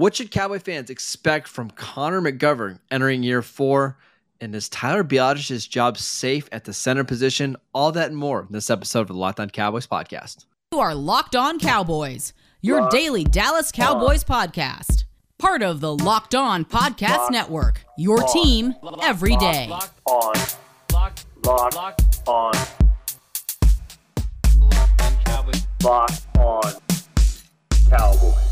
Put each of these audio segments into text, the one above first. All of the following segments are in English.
What should Cowboy fans expect from Connor McGovern entering year four? And is Tyler Biadasz's job safe at the center position? All that and more in this episode of the Locked On Cowboys podcast. You are Locked On Cowboys, your daily Dallas Cowboys podcast. Part of the Locked On Podcast Locked Network, your On. team every day. Locked on. Locked. Locked on. Locked on. Cowboys.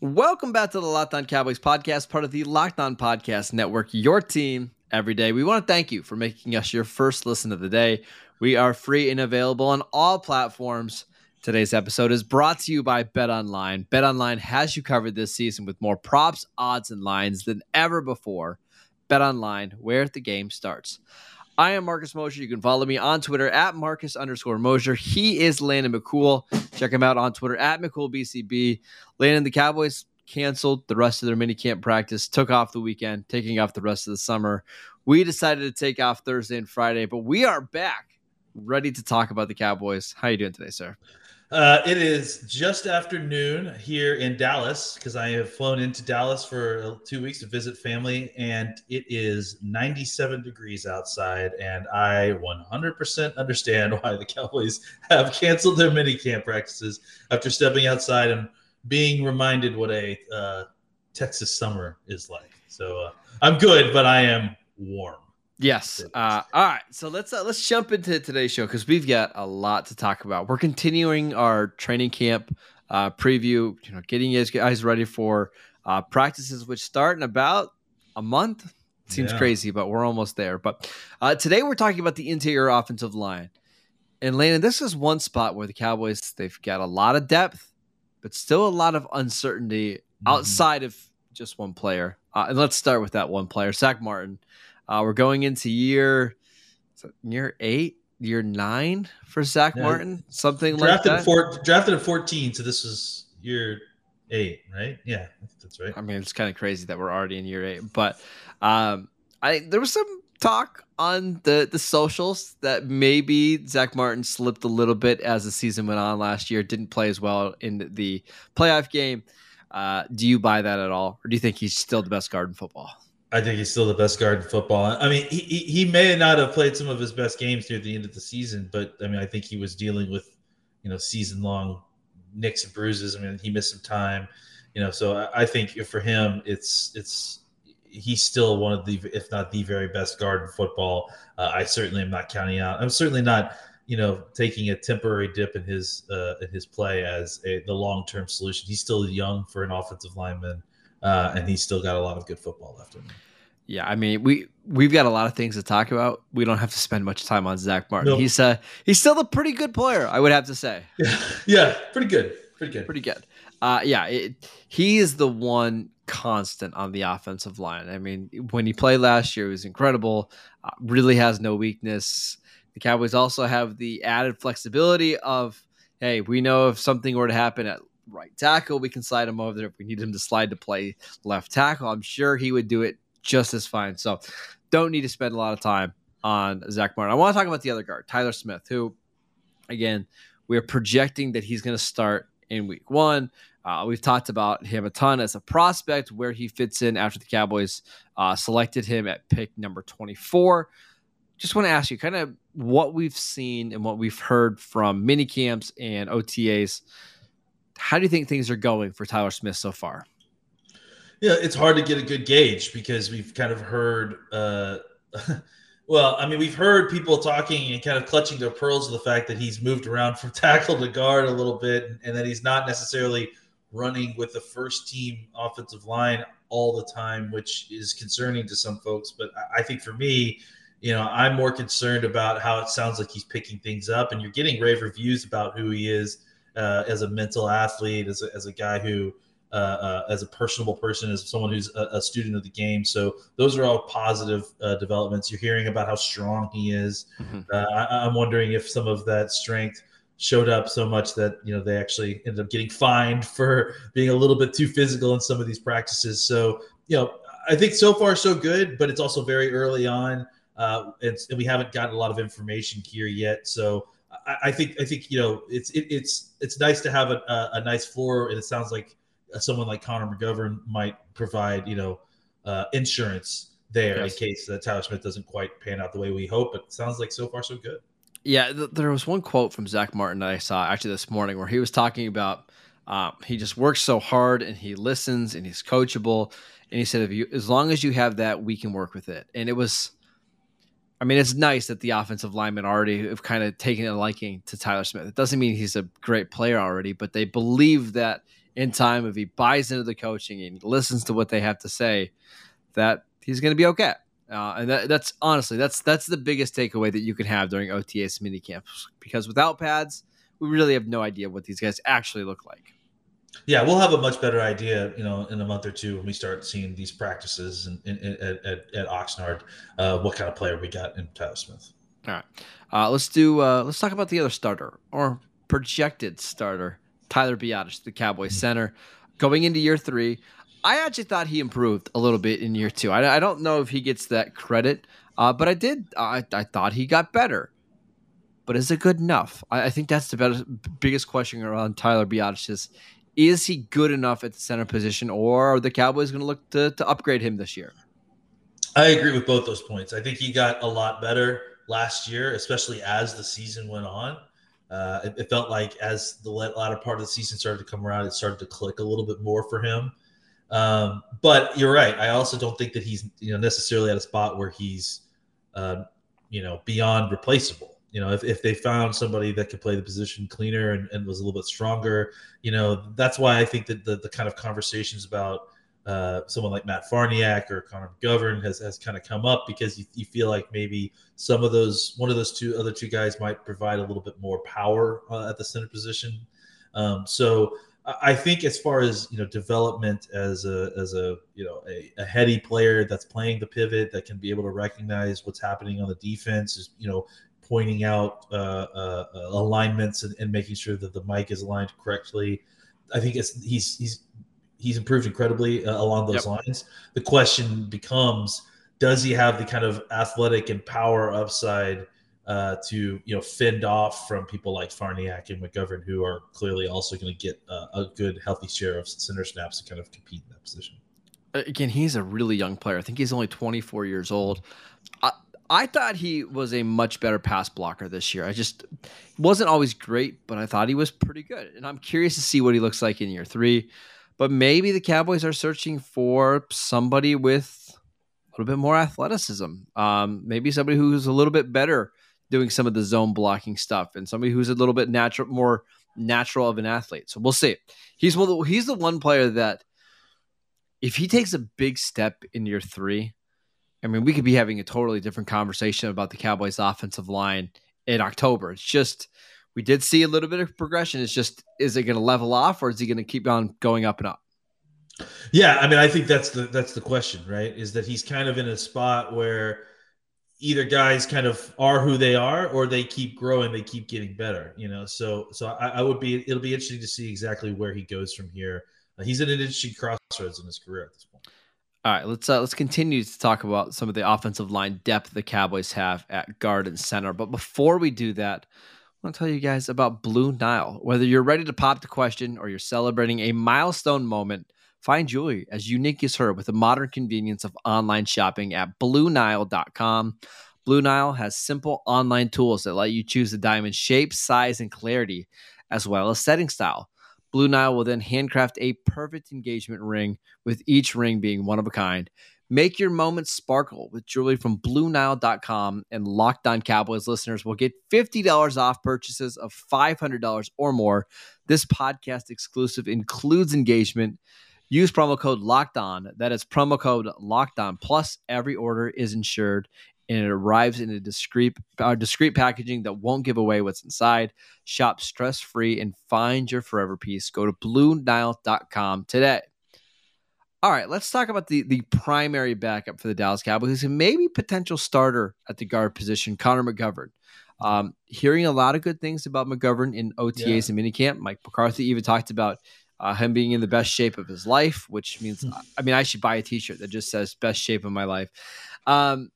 Welcome back to the Locked On Cowboys podcast, part of the Locked On Podcast Network, your team every day. We want to thank you for making us your first listen of the day. We are free and available on all platforms. Today's episode is brought to you by Bet Online. Bet Online has you covered this season with more props, odds, and lines than ever before. Bet Online, where the game starts. I am Marcus Mosher. You can follow me on Twitter at Marcus underscore Mosher. He is Landon McCool. Check him out on Twitter at McCoolBCB. Landon, the Cowboys canceled the rest of their minicamp practice, took off the weekend, taking off the rest of the summer. We decided to take off Thursday and Friday, but we are back, ready to talk about the Cowboys. How are you doing today, sir? Uh, it is just after noon here in Dallas because I have flown into Dallas for two weeks to visit family, and it is 97 degrees outside. And I 100% understand why the Cowboys have canceled their mini camp practices after stepping outside and being reminded what a uh, Texas summer is like. So uh, I'm good, but I am warm. Yes. Uh, all right. So let's uh, let's jump into today's show because we've got a lot to talk about. We're continuing our training camp uh, preview. You know, getting you guys ready for uh, practices, which start in about a month. Seems Yeah. crazy, but we're almost there. But uh, today we're talking about the interior offensive line. And Landon, this is one spot where the Cowboys they've got a lot of depth, but still a lot of uncertainty outside of just one player. Uh, and let's start with that one player, Zach Martin. Uh, we're going into year year eight, year nine for Zach Yeah. Martin, something Drafted like that. four, drafted at 14, so this is year eight, right? Yeah, that's right. I mean, it's kind of crazy that we're already in year eight, but um, I there was some talk on the the socials that maybe Zach Martin slipped a little bit as the season went on last year. Didn't play as well in the playoff game. Uh, do you buy that at all, or do you think he's still the best guard in football? I think he's still the best guard in football. I mean, he, he may not have played some of his best games near the end of the season, but I mean, I think he was dealing with, you know, season long nicks and bruises. I mean, he missed some time, you know. So I, I think for him, it's it's he's still one of the, if not the very best guard in football. Uh, I certainly am not counting out. I'm certainly not, you know, taking a temporary dip in his uh, in his play as a, the long term solution. He's still young for an offensive lineman uh, and he's still got a lot of good football left in him. Yeah, I mean we we've got a lot of things to talk about. We don't have to spend much time on Zach Martin. Nope. He's uh he's still a pretty good player, I would have to say. yeah, yeah pretty good, pretty good. Pretty good. Uh, yeah, it, he is the one constant on the offensive line. I mean, when he played last year, it was incredible. Uh, really has no weakness. The Cowboys also have the added flexibility of, hey, we know if something were to happen at right tackle, we can slide him over there. If we need him to slide to play left tackle, I'm sure he would do it just as fine. So, don't need to spend a lot of time on Zach Martin. I want to talk about the other guard, Tyler Smith, who, again, we're projecting that he's going to start in week one. Uh, we've talked about him a ton as a prospect, where he fits in after the Cowboys uh, selected him at pick number 24. Just want to ask you kind of what we've seen and what we've heard from mini camps and OTAs. How do you think things are going for Tyler Smith so far? Yeah, it's hard to get a good gauge because we've kind of heard. Uh, well, I mean, we've heard people talking and kind of clutching their pearls of the fact that he's moved around from tackle to guard a little bit, and that he's not necessarily running with the first team offensive line all the time, which is concerning to some folks. But I- think for me, you know, I'm more concerned about how it sounds like he's picking things up, and you're getting rave reviews about who he is uh, as a mental athlete, as a, as a guy who, uh, uh, as a personable person, as someone who's a, a student of the game. So those are all positive uh, developments. You're hearing about how strong he is. Mhm. Uh, I, I'm wondering if some of that strength showed up so much that you know they actually ended up getting fined for being a little bit too physical in some of these practices. So you know, I think so far so good, but it's also very early on, uh, it's, and we haven't gotten a lot of information here yet. So I, think I think you know it's it, it's it's nice to have a, a, a nice floor, and it sounds like someone like Connor McGovern might provide, you know, uh, insurance there Yes. in case that Tyler Smith doesn't quite pan out the way we hope. But it sounds like so far so good. Yeah, th- there was one quote from Zach Martin that I saw actually this morning where he was talking about um, he just works so hard and he listens and he's coachable. And he said, if you, as long as you have that, we can work with it. And it was, I mean, it's nice that the offensive linemen already have kind of taken a liking to Tyler Smith. It doesn't mean he's a great player already, but they believe that in time, if he buys into the coaching and listens to what they have to say, that he's going to be okay. Uh, and that, that's honestly that's that's the biggest takeaway that you can have during OTAs mini camps because without pads, we really have no idea what these guys actually look like. Yeah, we'll have a much better idea, you know, in a month or two when we start seeing these practices and at, at, at Oxnard, uh, what kind of player we got in Tyler Smith. All right, uh, let's do uh, let's talk about the other starter or projected starter, Tyler Biadasz, the Cowboys center, going into year three. I actually thought he improved a little bit in year two. I, I don't know if he gets that credit, uh, but I did. I, I thought he got better. But is it good enough? I, I think that's the better, biggest question around Tyler Biadasz is, is he good enough at the center position, or are the Cowboys going to look to upgrade him this year? I agree with both those points. I think he got a lot better last year, especially as the season went on. Uh, it, it felt like as the latter part of the season started to come around, it started to click a little bit more for him. Um, but you're right. I also don't think that he's you know necessarily at a spot where he's uh, you know beyond replaceable. You know, if, if they found somebody that could play the position cleaner and, and was a little bit stronger, you know, that's why I think that the, the kind of conversations about uh, someone like Matt Farniok or Connor McGovern has, has kind of come up because you, you feel like maybe some of those, one of those two other two guys might provide a little bit more power uh, at the center position. Um, so I think as far as you know development as a as a you know a, a heady player that's playing the pivot that can be able to recognize what's happening on the defense is you know pointing out uh, uh, uh, alignments and, and making sure that the mic is aligned correctly. I think it's he's he's he's improved incredibly uh, along those Yep. lines. The question becomes: Does he have the kind of athletic and power upside uh, to you know fend off from people like Farniok and McGovern, who are clearly also going to get uh, a good, healthy share of center snaps to kind of compete in that position? again, he's a really young player. I think he's only 24 years old. I, thought he was a much better pass blocker this year. I just wasn't always great, but I thought he was pretty good. And I'm curious to see what he looks like in year three. But maybe the Cowboys are searching for somebody with a little bit more athleticism. Um, maybe somebody who's a little bit better doing some of the zone blocking stuff, and somebody who's a little bit natural, more natural of an athlete. So we'll see. He's one. the- He's the one player that if he takes a big step in year three, I mean, we could be having a totally different conversation about the Cowboys' offensive line in October. It's just we did see a little bit of progression. It's just is it going to level off or is he going to keep on going up and up? Yeah, I mean, I think that's the that's the question, right? Is that he's kind of in a spot where either guys kind of are who they are, or they keep growing, they keep getting better. You know, so so I, I would be it'll be interesting to see exactly where he goes from here. Uh, he's at an interesting crossroads in his career at this point. All right, let's uh, let's continue to talk about some of the offensive line depth the Cowboys have at guard and center. But before we do that, I want to tell you guys about Blue Nile. Whether you're ready to pop the question or you're celebrating a milestone moment, find jewelry as unique as her with the modern convenience of online shopping at BlueNile.com. Blue Nile has simple online tools that let you choose the diamond shape, size, and clarity, as well as setting style. Blue Nile will then handcraft a perfect engagement ring, with each ring being one of a kind. Make your moments sparkle with jewelry from BlueNile.com, and Locked On Cowboys listeners will get $50 off purchases of $500 or more. This podcast exclusive includes engagement. Use promo code Locked On. That is promo code Locked On. Plus, every order is insured and it arrives in a discreet, uh, discreet packaging that won't give away what's inside. Shop stress free and find your forever piece. Go to BlueNile.com today. All right, let's talk about the the primary backup for the Dallas Cowboys and maybe potential starter at the guard position, Connor McGovern. Um, hearing a lot of good things about McGovern in OTAs and minicamp. Mike McCarthy even talked about uh, him being in the best shape of his life, which means, I mean, I should buy a T-shirt that just says "best shape of my life." Um,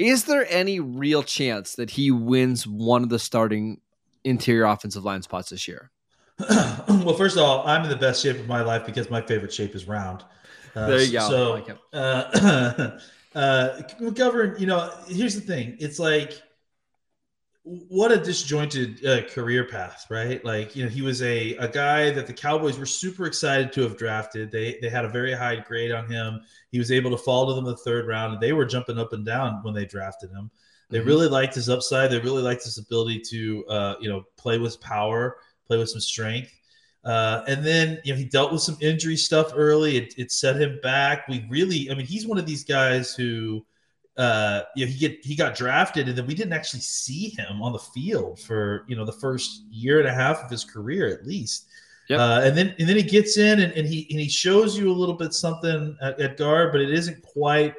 is there any real chance that he wins one of the starting interior offensive line spots this year? well, first of all, I'm in the best shape of my life because my favorite shape is round. Uh, there you go. So, like uh, uh, McGovern, you know, here's the thing. It's like, what a disjointed uh, career path, right? Like, you know, he was a, a guy that the Cowboys were super excited to have drafted. They they had a very high grade on him. He was able to fall to them in the third round, and they were jumping up and down when they drafted him. They mm-hmm. really liked his upside. They really liked his ability to, uh, you know, play with power, play with some strength. Uh, and then you know he dealt with some injury stuff early. It, it, set him back. We really, I mean, he's one of these guys who, uh, you know, he get he got drafted, and then we didn't actually see him on the field for you know the first year and a half of his career at least. Yep. Uh, and then and then he gets in and, and he and he shows you a little bit something at, at guard, but it isn't quite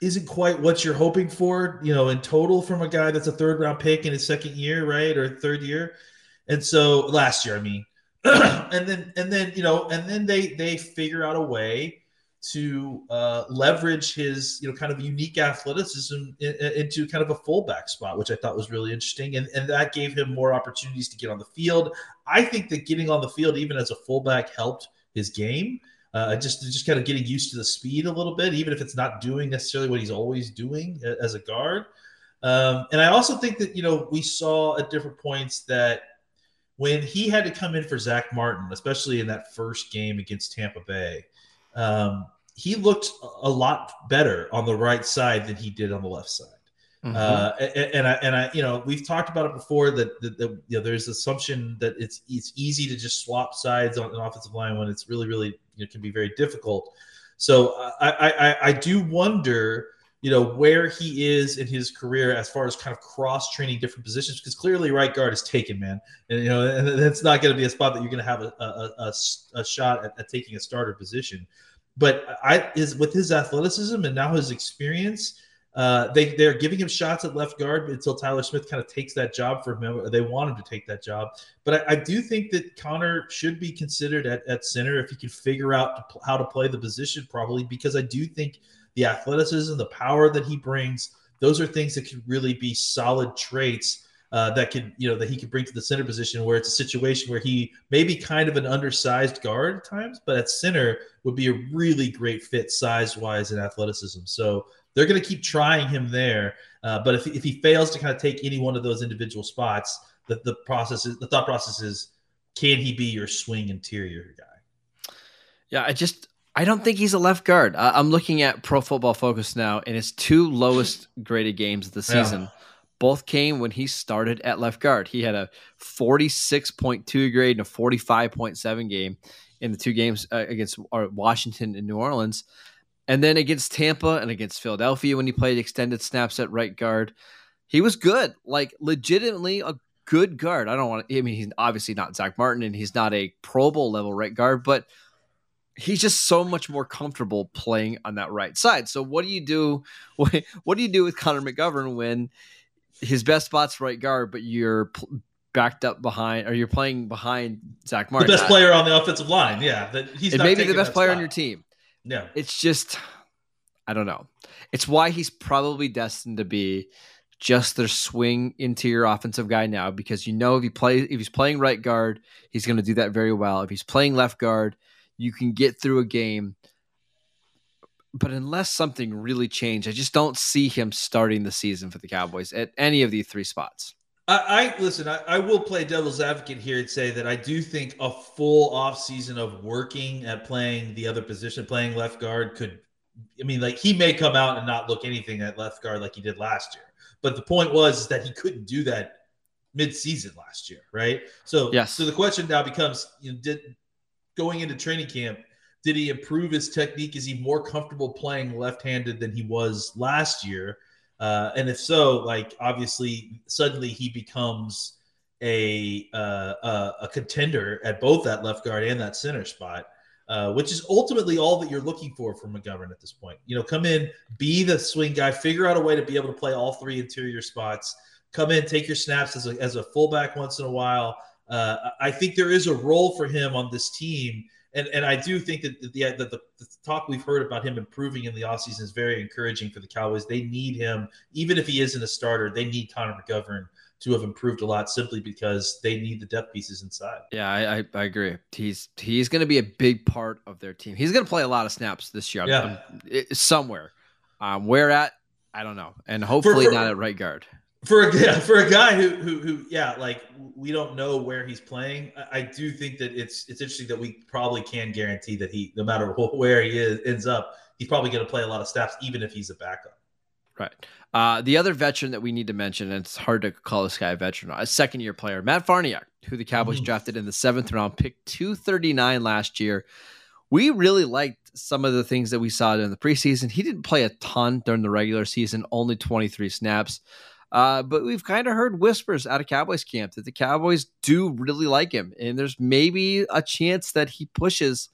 isn't quite what you're hoping for, you know, in total from a guy that's a third round pick in his second year, right, or third year. And so last year, I mean, and then and then you know, and then they they figure out a way to uh, leverage his you know kind of unique athleticism in, in, into kind of a fullback spot, which I thought was really interesting, and and that gave him more opportunities to get on the field. I think that getting on the field even as a fullback helped his game. Uh, just just kind of getting used to the speed a little bit, even if it's not doing necessarily what he's always doing as a guard. Um, and I also think that you know we saw at different points that when he had to come in for Zach Martin, especially in that first game against Tampa Bay, um, he looked a lot better on the right side than he did on the left side. Mm-hmm. Uh, and, and, I and I you know we've talked about it before that, that, that you know there's assumption that it's it's easy to just swap sides on an offensive line when it's really really you know, can be very difficult. So I I, I do wonder you know where he is in his career as far as kind of cross training different positions because clearly right guard is taken man and you know and it's not going to be a spot that you're going to have a, a, a, a shot at, at, taking a starter position but i is with his athleticism and now his experience uh, they they're giving him shots at left guard until Tyler Smith kind of takes that job for him. They want him to take that job, but I, I do think that Connor should be considered at, at center if he can figure out how to play the position probably because I do think the athleticism, the power that he brings, those are things that could really be solid traits uh, that could, you know, that he could bring to the center position where it's a situation where he may be kind of an undersized guard at times, but at center would be a really great fit size wise and athleticism. So they're going to keep trying him there. Uh, but if, if he fails to kind of take any one of those individual spots, the, the process is, the thought process is, can he be your swing interior guy? Yeah, I just I don't think he's a left guard. I, am looking at Pro Football Focus now, and his two lowest graded games of the season yeah. Both came when he started at left guard. He had a 46.2 grade and a 45.7 game in the two games uh, against uh, Washington and New Orleans. And then against Tampa and against Philadelphia when he played extended snaps at right guard, he was good, like legitimately a good guard. I don't want to, I mean, he's obviously not Zach Martin and he's not a Pro Bowl level right guard, but – he's just so much more comfortable playing on that right side. So what do you do? What, do you do with Connor McGovern when his best spot's right guard, but you're backed up behind, or you're playing behind Zach Martin, the best player on the offensive line? Yeah, that he's maybe the best player spot. on your team. Yeah, it's just I don't know. It's why he's probably destined to be just their swing interior offensive guy now because you know if he plays if he's playing right guard, he's going to do that very well. If he's playing left guard, you can get through a game. But unless something really changed, I just don't see him starting the season for the Cowboys at any of these three spots. I, I listen. I, I, will play devil's advocate here and say that I do think a full off season of working at playing the other position, playing left guard, could. I mean, like he may come out and not look anything at left guard like he did last year. But the point was that he couldn't do that mid-season last year, right? So, yes. So the question now becomes: you know, did going into training camp, did he improve his technique? Is he more comfortable playing left-handed than he was last year? Uh, and if so, like obviously, suddenly he becomes a uh, a, a contender at both that left guard and that center spot. Uh, which is ultimately all that you're looking for from McGovern at this point. You know, come in, be the swing guy, figure out a way to be able to play all three interior spots. Come in, take your snaps as a, as a fullback once in a while, uh, I think there is a role for him on this team. And, and I do think that the, the, the, the talk we've heard about him improving in the offseason is very encouraging for the Cowboys. They need him, even if he isn't a starter, they need Connor McGovern to have improved a lot simply because they need the depth pieces inside. Yeah, I, I, I agree. He's he's going to be a big part of their team. He's going to play a lot of snaps this year. Yeah. I'm- it- somewhere. Um, where at? I don't know. And hopefully for- not at right guard. For a for a guy who, who who yeah, like we don't know where he's playing. I, I do think that it's it's interesting that we probably can guarantee that he, no matter where he is, ends up, he's probably going to play a lot of snaps, even if he's a backup. Right. Uh, the other veteran that we need to mention, and it's hard to call this guy a veteran, a second year player, Matt Farniok, who the Cowboys Mhm. drafted in the seventh round, picked 239 last year. We really liked some of the things that we saw in the preseason. He didn't play a ton during the regular season, only 23 snaps. Uh, but we've kind of heard whispers out of Cowboys camp that the Cowboys do really like him. And there's maybe a chance that he pushes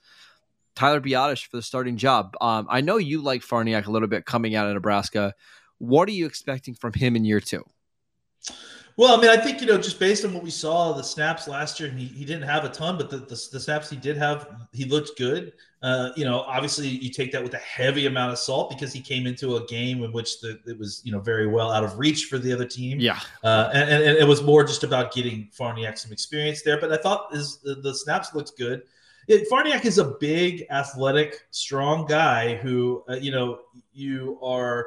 Tyler Biadasz for the starting job. Um, I know you like Farniok a little bit coming out of Nebraska. What are you expecting from him in year two? Well, I mean, I think you know, just based on what we saw the snaps last year, and he, he didn't have a ton, but the, the, the snaps he did have, he looked good. Uh, you know, obviously you take that with a heavy amount of salt because he came into a game in which the, it was you know very well out of reach for the other team. Yeah, Uh, and, and, and it was more just about getting Farniok some experience there. But I thought his, the, the snaps looked good. It, Farniok is a big, athletic, strong guy who, uh, you know, you are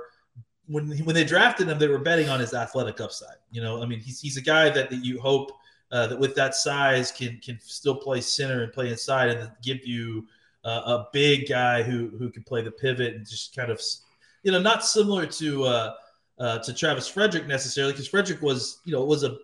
when when they drafted him, they were betting on his athletic upside. You know, I mean, he's he's a guy that, that you hope uh, that with that size can can still play center and play inside and give you uh, a big guy who who can play the pivot and just kind of, you know, not similar to. Uh, uh, to Travis Frederick necessarily because Frederick was, you know, was a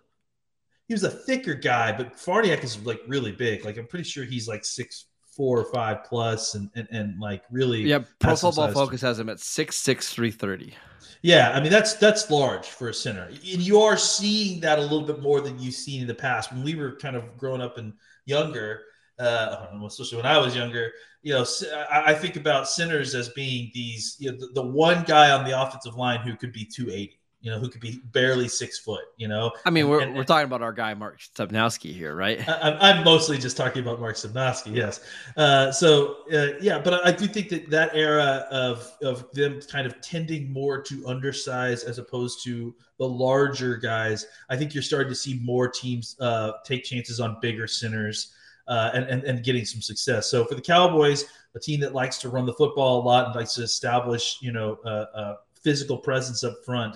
he was a thicker guy, but Farniok is like really big. Like I'm pretty sure he's like six four or five plus and and, and like really yeah. Pro Football. Focus has him at six six three thirty. Yeah, I mean that's that's large for a center, and you are seeing that a little bit more than you've seen in the past. When we were kind of growing up and younger, uh, especially when I was younger, you know, I, I think about centers as being these, you know, the, the one guy on the offensive line who could be 280, you know, who could be barely six foot, you know. I mean, we're, And- we're talking about our guy Mark Stepnoski here, right? I, I'm- I'm mostly just talking about Mark Stepnoski, yes. Uh, so uh, yeah, but I, I do think that that era of of them kind of tending more to undersize as opposed to the larger guys, I think you're starting to see more teams uh, take chances on bigger centers uh, and, and and getting some success. So for the Cowboys, a team that likes to run the football a lot and likes to establish, you know, a, a physical presence up front.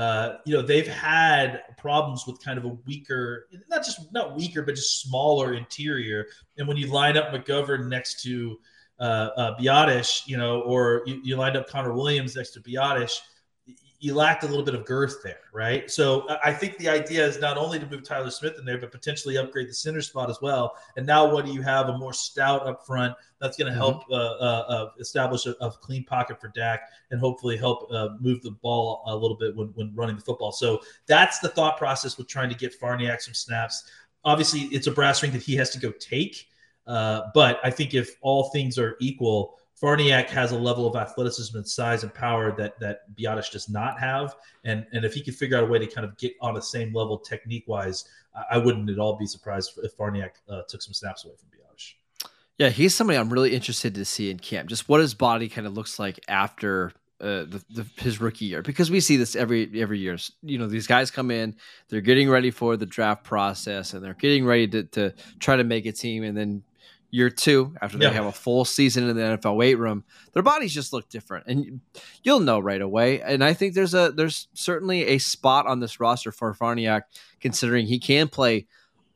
Uh, you know they've had problems with kind of a weaker, not just not weaker, but just smaller interior. And when you line up McGovern next to uh, uh, Biadasz, you know, or you, you lined up Connor Williams next to Biadasz, you lacked a little bit of girth there, right? So I- think the idea is not only to move Tyler Smith in there, but potentially upgrade the center spot as well. And now, what do you have? A more stout up front that's going to help uh, uh, uh, establish a, a clean pocket for Dak and hopefully help uh, move the ball a little bit when, when running the football. So that's the thought process with trying to get Farniok some snaps. Obviously, it's a brass ring that he has to go take. Uh, but I think if all things are equal, Farniok has a level of athleticism and size and power that that Biadasz does not have, and and if he could figure out a way to kind of get on the same level technique wise, I, I wouldn't at all be surprised if Farniok uh, took some snaps away from Biadasz. Yeah, he's somebody I'm really interested to see in camp. Just what his body kind of looks like after uh, the, the, his rookie year, because we see this every every year. You know, these guys come in, they're getting ready for the draft process, and they're getting ready to, to try to make a team, and then year two, after they Yeah. have a full season in the NFL weight room, their bodies just look different, and you'll know right away. And I think there's a there's certainly a spot on this roster for Farniok, considering he can play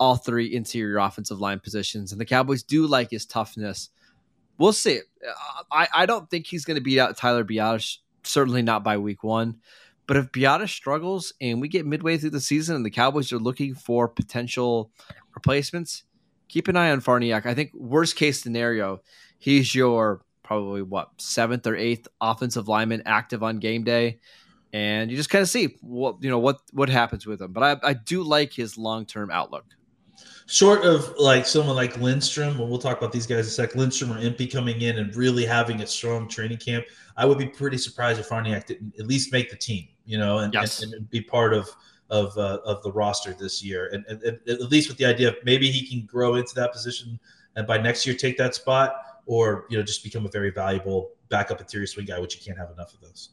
all three interior offensive line positions, and the Cowboys do like his toughness. We'll see. Uh, I, I don't think he's going to beat out Tyler Biadasz, certainly not by week one. But if Biadasz struggles and we get midway through the season and the Cowboys are looking for potential replacements, keep an eye on Farniok. I think worst case scenario, he's your probably what seventh or eighth offensive lineman active on game day, and you just kind of see what you know what what happens with him. But I, I do like his long term outlook. Short of like someone like Lindstrom, and we'll talk about these guys in a sec, Lindstrom or Empey coming in and really having a strong training camp, I would be pretty surprised if Farniok didn't at least make the team, you know, and, Yes. and, and be part of of uh, of the roster this year, and, and, and at least with the idea of maybe he can grow into that position and by next year take that spot, or you know just become a very valuable backup interior swing guy, which you can't have enough of those.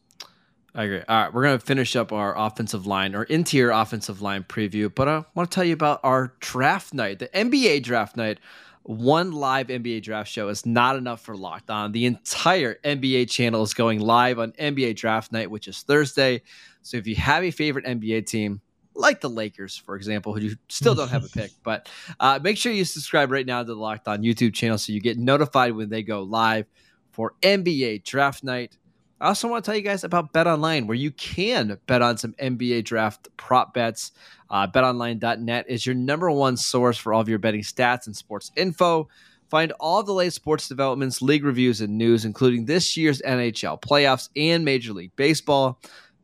I agree. All right, we're going to finish up our offensive line or interior offensive line preview, but I want to tell you about our draft night, the NBA draft night. One live NBA draft show is not enough for Locked On. The entire NBA channel is going live on NBA draft night, which is Thursday. So if you have a favorite NBA team, like the Lakers, for example, who you still don't have a pick, but uh, make sure you subscribe right now to the Locked On YouTube channel so you get notified when they go live for NBA draft night. I also want to tell you guys about Bet Online, where you can bet on some NBA draft prop bets. Uh, BetOnline.net is your number one source for all of your betting stats and sports info. Find all the latest sports developments, league reviews, and news, including this year's NHL playoffs and Major League Baseball.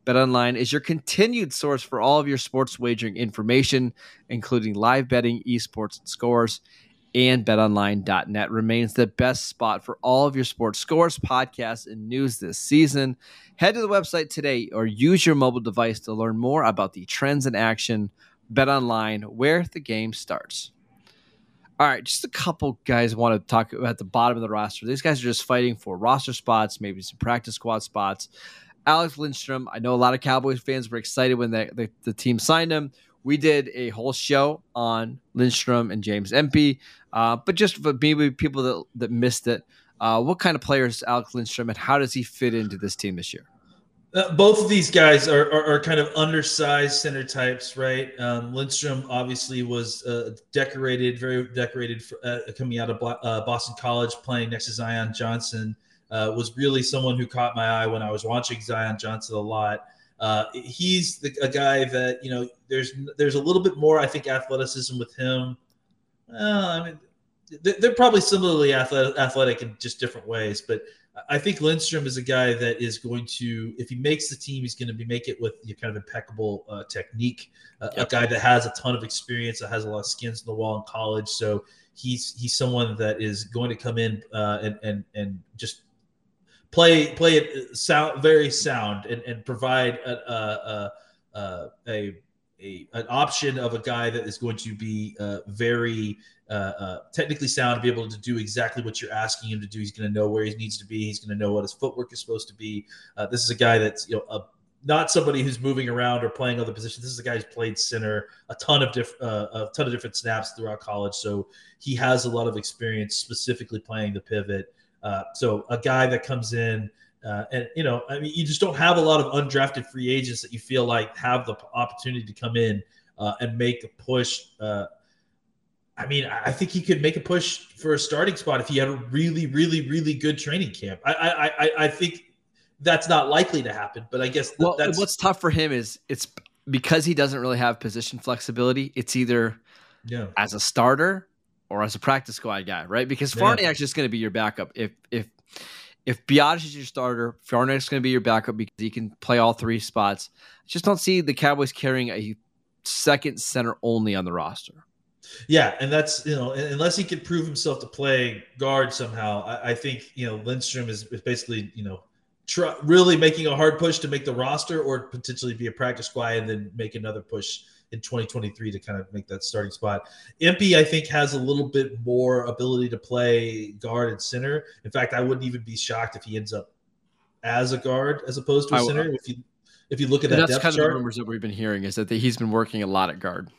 BetOnline is your continued source for all of your sports wagering information, including live betting, esports, and scores and betonline.net remains the best spot for all of your sports scores, podcasts, and news this season. Head to the website today or use your mobile device to learn more about the trends in action. BetOnline, where the game starts. All right, just a couple guys want to talk about the bottom of the roster. These guys are just fighting for roster spots, maybe some practice squad spots. Alex Lindstrom, I know a lot of Cowboys fans were excited when the, the, the team signed him we did a whole show on Lindstrom and James Empey. Uh, but just for maybe people that, that missed it, uh, what kind of player is Alex Lindstrom and how does he fit into this team this year? Uh, both of these guys are, are, are, kind of undersized center types, right? Um, Lindstrom obviously was uh, decorated, very decorated for, uh, coming out of uh, Boston College, playing next to Zion Johnson. Was really someone who caught my eye when I was watching Zion Johnson a lot. Uh, he's the, a guy that you know. There's there's a little bit more, I think, athleticism with him. Uh, I mean, they're probably similarly athletic, athletic in just different ways, but I think Lindstrom is a guy that is going to, if he makes the team, he's going to be make it with kind of impeccable uh, technique. Uh, yep. A guy that has a ton of experience, that has a lot of skins in the wall in college. So he's he's someone that is going to come in uh, and and and just play play it sound very sound and, and provide a, a, a, a, a an option of a guy that is going to be uh, very uh, uh, technically sound be able to do exactly what you're asking him to do. He's going to know where he needs to be. He's going to know what his footwork is supposed to be. Uh, this is a guy that's you know a, not somebody who's moving around or playing other positions. This is a guy who's played center a ton of different uh, a ton of different snaps throughout college, so he has a lot of experience specifically playing the pivot. Uh, so a guy that comes in, uh, and you know, I mean, you just don't have a lot of undrafted free agents that you feel like have the opportunity to come in uh, and make a push. Uh, I mean, I think he could make a push for a starting spot if he had a really, really, really good training camp. I, I, I, I think that's not likely to happen. But I guess th- well, that's what's tough for him is it's because he doesn't really have position flexibility. It's either yeah. as a starter or as a practice squad guy, right? Because yeah. Farniok's just going to be your backup. If if if Biadasz is your starter, Farniok's going to be your backup because he can play all three spots. I just don't see the Cowboys carrying a second center only on the roster. Yeah, and that's you know unless he can prove himself to play guard somehow, I, I think you know Lindstrom is, is basically you know try, really making a hard push to make the roster or potentially be a practice squad and then make another push in 2023 to kind of make that starting spot. Empey, I think, has a little bit more ability to play guard and center. In fact, I wouldn't even be shocked if he ends up as a guard as opposed to a center. If you if you look at that, that's kind chart. of the rumors that we've been hearing is that he's been working a lot at guard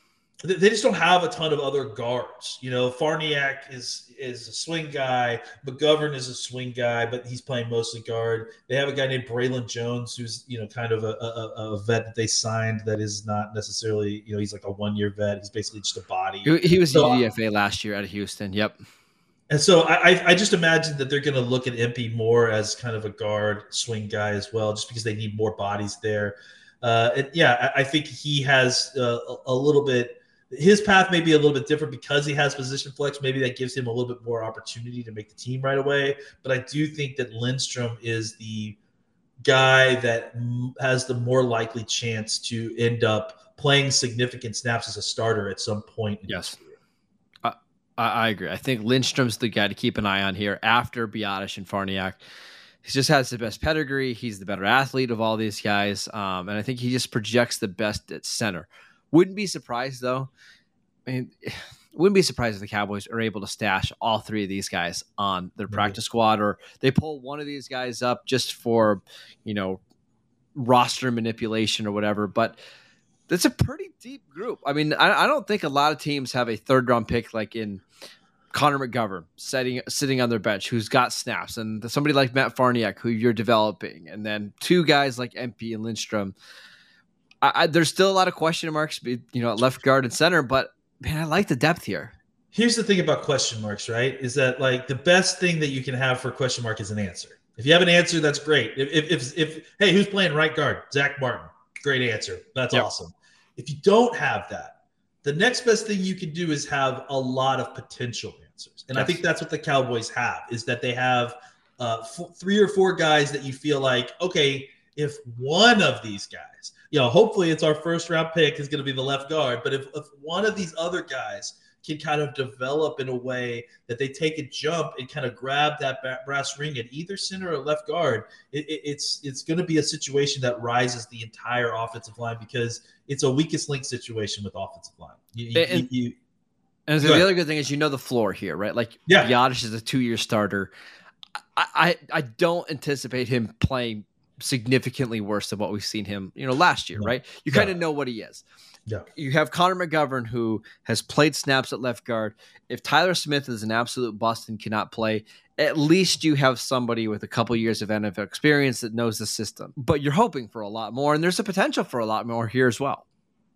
they just don't have a ton of other guards. You know, Farniok is is a swing guy. McGovern is a swing guy, but he's playing mostly guard. They have a guy named Braylon Jones, who's you know kind of a, a, a vet that they signed that is not necessarily you know he's like a one year vet. He's basically just a body. He was so, UDFA last year out of Houston. Yep. And so I, I just imagine that they're going to look at Empey more as kind of a guard swing guy as well, just because they need more bodies there. Uh, and yeah, I, I think he has uh, a little bit his path may be a little bit different because he has position flex. Maybe that gives him a little bit more opportunity to make the team right away. But I do think that Lindstrom is the guy that has the more likely chance to end up playing significant snaps as a starter at some point. yes. I, I, agree. I think Lindstrom's the guy to keep an eye on here after Biadasz and Farniok. He just has the best pedigree. He's the better athlete of all these guys. Um, and I think he just projects the best at center. Wouldn't be surprised though. I mean, wouldn't be surprised if the Cowboys are able to stash all three of these guys on their practice squad, or they pull one of these guys up just for, you know, roster manipulation or whatever, but it's a pretty deep group. I mean, I, I don't think a lot of teams have a third round pick like in Connor McGovern sitting sitting on their bench who's got snaps, and somebody like Matt Farniok who you're developing, and then two guys like Empey and Lindstrom. I, I, there's still a lot of question marks, you know, at left guard and center, but man, I like the depth here. Here's the thing about question marks, right? Is that like the best thing that you can have for a question mark is an answer. If you have an answer, that's great. If if if, if hey, who's playing right guard? Zach Martin. Great answer. That's yep. awesome. If you don't have that, the next best thing you can do is have a lot of potential answers. And yes. I think that's what the Cowboys have is that they have uh, f- three or four guys that you feel like, okay, if one of these guys, you know, hopefully it's our first round pick is going to be the left guard, but if, if one of these other guys can kind of develop in a way that they take a jump and kind of grab that brass ring at either center or left guard, it, it, it's it's going to be a situation that rises the entire offensive line because it's a weakest link situation with offensive line. You, and, you, you, and so the other good thing is you know the floor here, right? Like yeah. Biadasz is a two year starter. I, I I don't anticipate him playing significantly worse than what we've seen him, you know, last year, no. right? You kind of know what he is. Yeah. You have Connor McGovern who has played snaps at left guard. If Tyler Smith is an absolute bust and cannot play, at least you have somebody with a couple years of NFL experience that knows the system. But you're hoping for a lot more, and there's a potential for a lot more here as well.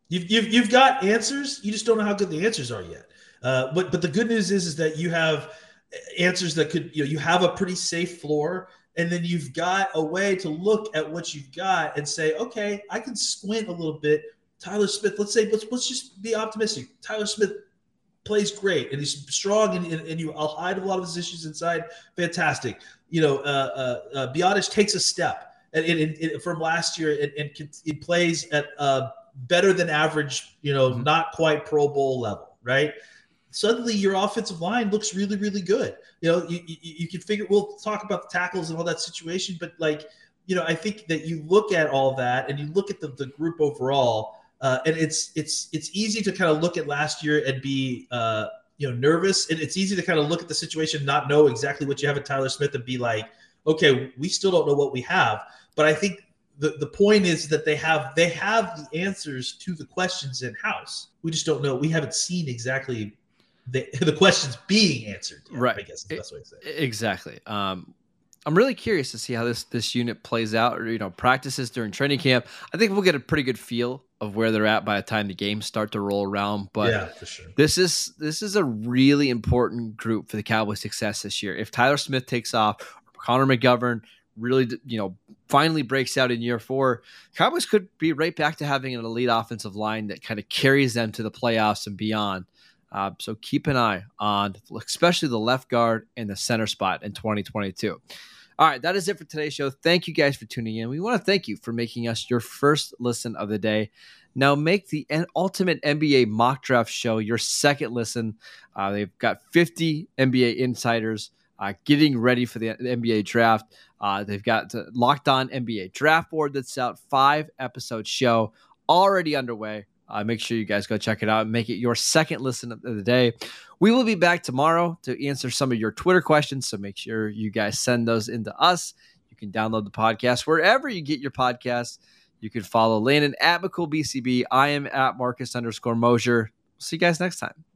You've, you've, you've got answers. You just don't know how good the answers are yet. Uh, but but the good news is is that you have answers that could you know you have a pretty safe floor and then you've got a way to look at what you've got and say okay i can squint a little bit Tyler Smith, let's say, let's, let's just be optimistic. Tyler Smith plays great and he's strong and, and, and you I'll hide a lot of his issues inside. Fantastic. You know, uh, uh, uh Biadasz takes a step and, and, from last year and, and he plays at uh, better than average, you know, mm-hmm. not quite Pro Bowl level, right? Suddenly your offensive line looks really, really good. You know, you, you, you can figure, we'll talk about the tackles and all that situation, but like, you know, I think that you look at all that and you look at the, the group overall uh, and it's it's it's easy to kind of look at last year and be uh, you know nervous. And it's easy to kind of look at the situation, not know exactly what you have at Tyler Smith, and be like, okay, we still don't know what we have. But I think the, the point is that they have they have the answers to the questions in house. We just don't know. We haven't seen exactly the, the questions being answered. Yet, right. I guess is the best way to say. It. Exactly. Um, I'm really curious to see how this this unit plays out, or you know, practices during training camp. I think we'll get a pretty good feel of where they're at by the time the games start to roll around. But yeah, for sure. this is this is a really important group for the Cowboys' success this year. If Tyler Smith takes off, Connor McGovern really, you know, finally breaks out in year four, Cowboys could be right back to having an elite offensive line that kind of carries them to the playoffs and beyond. Uh, so keep an eye on, especially the left guard and the center spot in 2022. All right, that is it for today's show. Thank you guys for tuning in. We want to thank you for making us your first listen of the day. Now make the Ultimate NBA Mock Draft Show your second listen. Uh, they've got 50 NBA insiders uh, getting ready for the NBA draft. Uh, they've got Locked On NBA Draft Board that's out, five episode show already underway. Uh, make sure you guys go check it out and make it your second listen of the day. We will be back tomorrow to answer some of your Twitter questions. So make sure you guys send those into us. You can download the podcast wherever you get your podcasts. You can follow Landon at McCoolBCB. I am at Marcus underscore Mosher. See you guys next time.